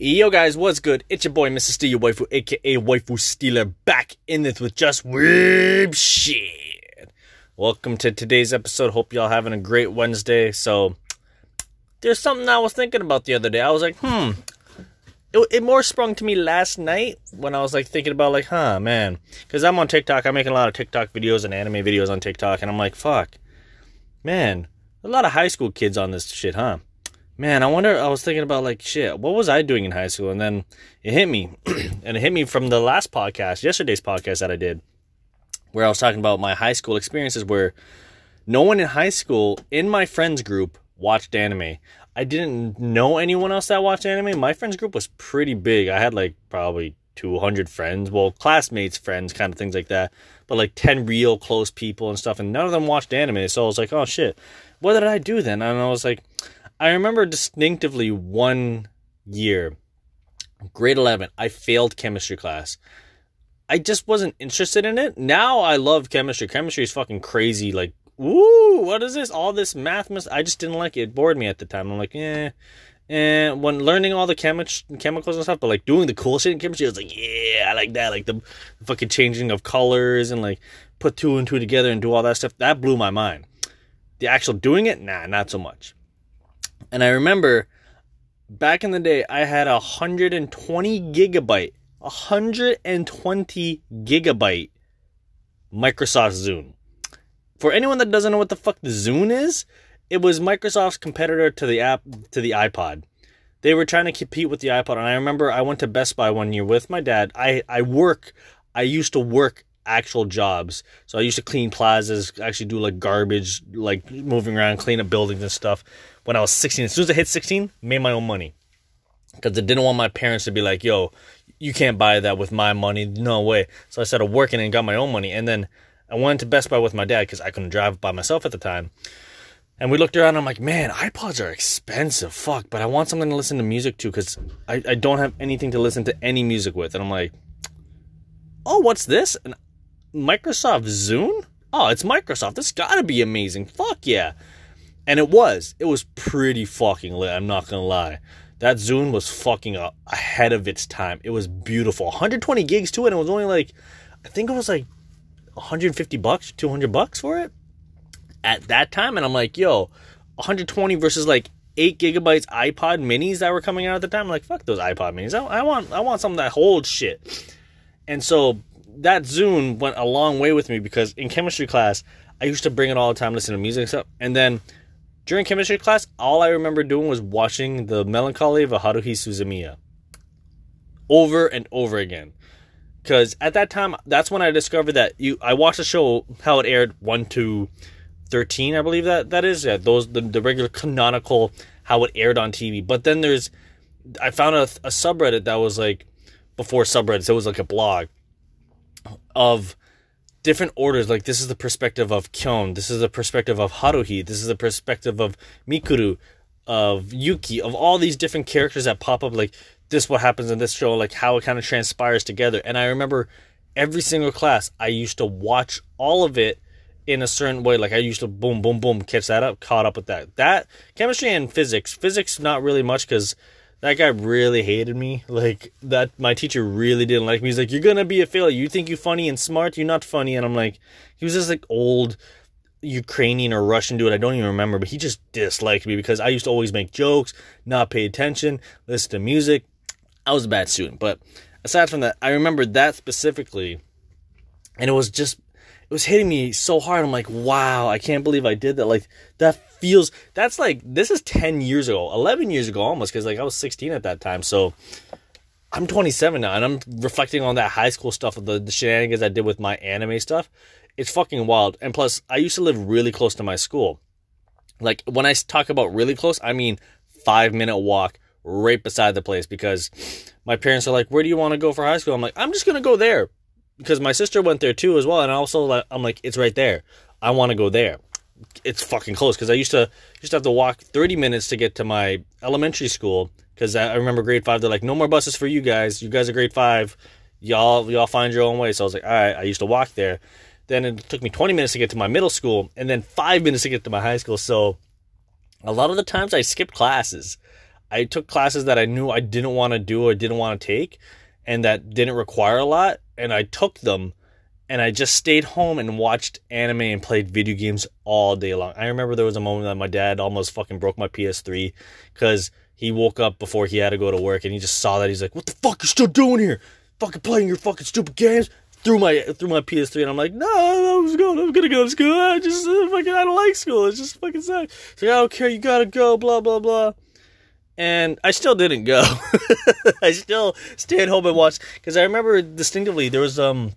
Yo guys, what's good? It's your boy Mr. Steal Your Waifu, aka Waifu Stealer, back in this with just weird shit. Welcome to today's episode. Hope y'all having a great Wednesday. So, there's something I was thinking about the other day. I was like, hmm. It, it more sprung to me last night when I was like thinking about like, huh, man. Because I'm on TikTok. I'm making a lot of TikTok videos and anime videos on TikTok. And I'm like, fuck. Man, a lot of high school kids on this shit, huh? Man, I wonder. I was thinking about like shit. What was I doing in high school? And then it hit me, and it hit me from the last podcast, yesterday's podcast that I did, where I was talking about my high school experiences. Where no one in high school in my friends group watched anime. I didn't know anyone else that watched anime. My friends group was pretty big. I had like probably 200 friends, well, classmates, friends, kind of things like that, but like 10 real close people and stuff, and none of them watched anime. So I was like, oh shit, what did I do then? And I was like, I remember distinctively one year, grade 11, I failed chemistry class. I just wasn't interested in it. Now I love chemistry. Chemistry is fucking crazy. Like, ooh, what is this? All this math, I just didn't like it. It bored me at the time. I'm like, eh. And when learning all the chemi- chemicals and stuff, but like doing the cool shit in chemistry, I was like, yeah, I like that. Like the fucking changing of colors and like put two and two together and do all that stuff. That blew my mind. The actual doing it, nah, not so much. And I remember back in the day, I had a 120 gigabyte, 120 gigabyte Microsoft Zune. For anyone that doesn't know what the fuck the Zune is, it was Microsoft's competitor to the app to the iPod. They were trying to compete with the iPod, and I remember I went to Best Buy one year with my dad. I I work. I used to work actual jobs. So I used to clean plazas, actually do like garbage, like moving around, clean up buildings and stuff when I was 16. As soon as I hit 16, made my own money. Because I didn't want my parents to be like, yo, you can't buy that with my money. No way. So I started working and got my own money. And then I went to Best Buy with my dad because I couldn't drive by myself at the time. And we looked around and I'm like, man, iPods are expensive. Fuck. But I want something to listen to music to because I, I don't have anything to listen to any music with. And I'm like, oh, what's this? An Microsoft Zune? Oh, it's Microsoft. This gotta be amazing. Fuck yeah. And it was. It was pretty fucking lit. I'm not gonna lie. That Zune was fucking ahead of its time. It was beautiful. 120 gigs to it. And it was only like, I think it was like 150 bucks, 200 bucks for it at that time. And I'm like, yo, 120 versus like eight gigabytes iPod minis that were coming out at the time. I'm like, fuck those iPod minis. I, I want, I want something that holds shit. And so that Zune went a long way with me because in chemistry class, I used to bring it all the time, listen to music and stuff. And then during chemistry class, all I remember doing was watching the Melancholy of Haruhi Suzumiya over and over again. Because at that time, that's when I discovered that you. I watched the show how it aired one to thirteen, I believe that that is. Yeah, those the, the regular canonical how it aired on TV. But then there's, I found a, a subreddit that was like before subreddits. It was like a blog of different orders. Like this is the perspective of Kyon, this is the perspective of Haruhi, this is the perspective of Mikuru, of Yuki, of all these different characters that pop up. Like this, what happens in this show, like how it kind of transpires together. And I remember every single class, I used to watch all of it in a certain way. Like I used to boom, boom, boom, catch that up, caught up with that. That chemistry and physics, physics not really much because that guy really hated me. Like that, my teacher really didn't like me. He's like, "You're gonna be a failure. You think you're funny and smart. You're not funny." And I'm like, he was this like old Ukrainian or Russian dude. I don't even remember, but he just disliked me because I used to always make jokes, not pay attention, listen to music. I was a bad student. But aside from that, I remember that specifically, and it was just it was hitting me so hard. I'm like, wow, I can't believe I did that. Like that feels that's like this is 10 years ago, 11 years ago almost cuz like I was 16 at that time. So I'm 27 now and I'm reflecting on that high school stuff the, the shenanigans I did with my anime stuff. It's fucking wild. And plus, I used to live really close to my school. Like when I talk about really close, I mean 5 minute walk right beside the place because my parents are like, "Where do you want to go for high school?" I'm like, "I'm just going to go there." because my sister went there too as well, and also I'm like, it's right there. I want to go there. It's fucking close because I used to to have to walk 30 minutes to get to my elementary school because I remember grade five. They're like, no more buses for you guys. You guys are grade five. Y'all y'all find your own way. So I was like, all right. I used to walk there. Then it took me 20 minutes to get to my middle school, and then five minutes to get to my high school. So a lot of the times I skipped classes. I took classes that I knew I didn't want to do or didn't want to take and that didn't require a lot and I took them and I just stayed home and watched anime and played video games all day long. I remember there was a moment that my dad almost fucking broke my PS3 cuz he woke up before he had to go to work and he just saw that he's like, "What the fuck are you still doing here? Fucking playing your fucking stupid games?" Through my through my PS3 and I'm like, "No, I was going. I'm gonna go to school. I just uh, fucking I don't like school. It's just fucking sad." So like, I don't care. You gotta go. Blah blah blah and I still didn't go. I still stayed home and watched because I remember distinctively there was um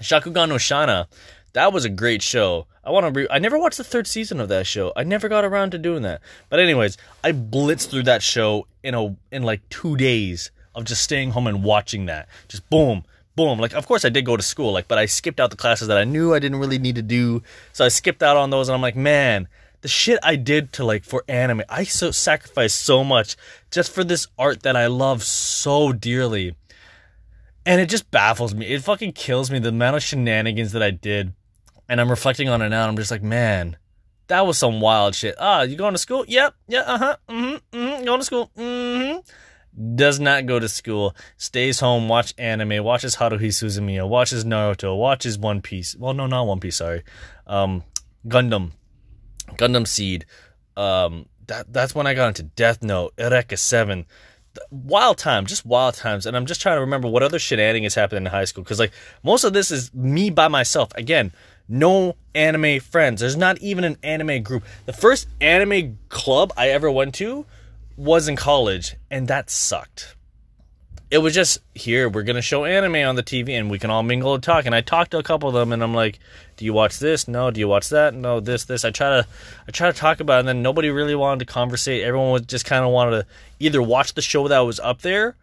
Shakugan no Shana. That was a great show. I want to. Re- I never watched the third season of that show. I never got around to doing that. But anyways, I blitzed through that show in a in like two days of just staying home and watching that. Just boom, boom. Like, of course, I did go to school. Like, but I skipped out the classes that I knew I didn't really need to do. So I skipped out on those, and I'm like, man, the shit I did to like for anime, I so sacrificed so much just for this art that I love so dearly. And it just baffles me. It fucking kills me the amount of shenanigans that I did. And I'm reflecting on it now. And I'm just like, man, that was some wild shit. Ah, you going to school? Yep. Yeah. Uh huh. Mm-hmm. Mm-hmm. Going to school? Mm-hmm. Does not go to school. Stays home. Watch anime. Watches Haruhi Suzumiya. Watches Naruto. Watches One Piece. Well, no, not One Piece. Sorry. Um, Gundam. Gundam Seed. Um, that that's when I got into Death Note, Eureka Seven. Wild times, just wild times, and I'm just trying to remember what other shenanigans happened in high school because like most of this is me by myself. Again, no anime friends. There's not even an anime group. The first anime club I ever went to was in college, and that sucked it was just here we're gonna show anime on the TV and we can all mingle and talk. And I talked to a couple of them and I'm like, "Do you watch this? No. Do you watch that? No. This, this." I try to, I try to talk about, it and then nobody really wanted to conversate. Everyone was just kind of wanted to either watch the show that was up there,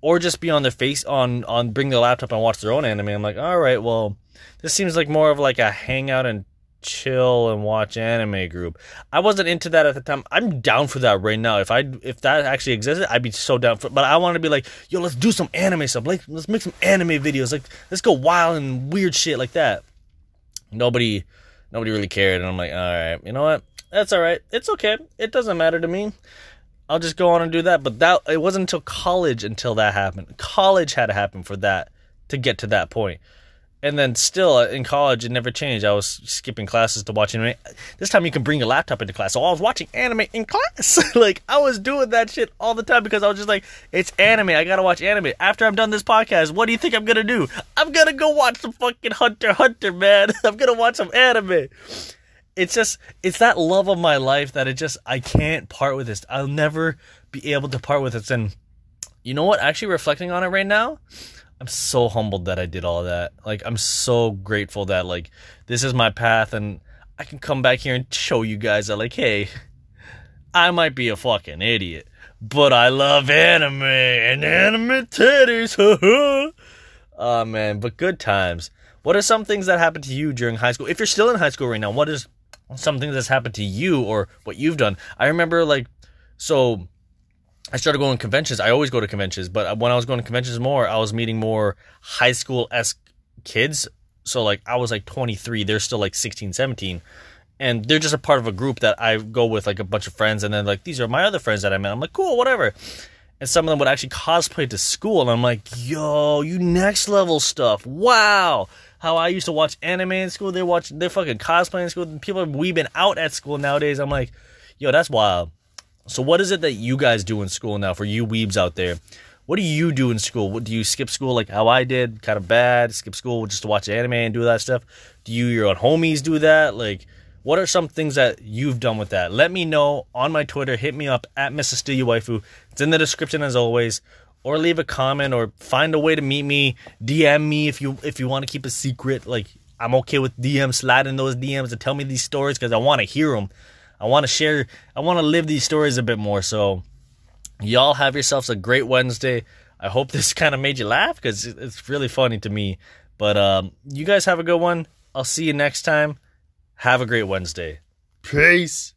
or just be on their face on on bring their laptop and watch their own anime. I'm like, all right, well, this seems like more of like a hangout and chill and watch anime group. I wasn't into that at the time. I'm down for that right now. If I if that actually existed, I'd be so down for. But I want to be like, yo, let's do some anime stuff. Like, let's make some anime videos. Like, let's go wild and weird shit like that. Nobody, nobody really cared, and I'm like, all right, you know what? That's all right. It's okay. It doesn't matter to me. I'll just go on and do that. But that it wasn't until college until that happened. College had to happen for that to get to that point and then still uh, in college it never changed. I was skipping classes to watch anime. This time you can bring your laptop into class. So i was watching anime in class. Like i was doing that shit all the time because i was just like it's anime. I gotta watch anime. After i'm done this podcast what do you think i'm gonna do? I'm gonna go watch some fucking hunter hunter man. I'm gonna watch some anime. It's just it's that love of my life that it just i can't part with this. I'll never be able to part with it and you know what? Actually reflecting on it right now I'm so humbled that I did all that. Like I'm so grateful that like this is my path and I can come back here and show you guys that like hey, I might be a fucking idiot, but I love anime and anime titties. oh man, but good times. What are some things that happened to you during high school? If you're still in high school right now, what is something that's happened to you or what you've done? I remember like so I started going to conventions. I always go to conventions, but when I was going to conventions more, I was meeting more high school esque kids. So like I was like 23, they're still like 16, 17. And they're just a part of a group that I go with like a bunch of friends and then like these are my other friends that I met. I'm like, cool, whatever. And some of them would actually cosplay to school and I'm like, yo, you next level stuff. Wow. How I used to watch anime in school, they're watching they're fucking cosplaying in school. People are weebing out at school nowadays. I'm like, yo, that's wild. So, what is it that you guys do in school now for you weebs out there? What do you do in school? What, do you skip school like how I did, kind of bad, skip school just to watch anime and do that stuff? Do you your own homies do that? Like, what are some things that you've done with that? Let me know on my Twitter. Hit me up at Mrs. Waifu. It's in the description as always. Or leave a comment or find a way to meet me. DM me if you if you want to keep a secret. Like I'm okay with DM sliding those DMs and tell me these stories because I want to hear them. I want to share, I want to live these stories a bit more. So, y'all have yourselves a great Wednesday. I hope this kind of made you laugh because it's really funny to me. But um, you guys have a good one. I'll see you next time. Have a great Wednesday. Peace.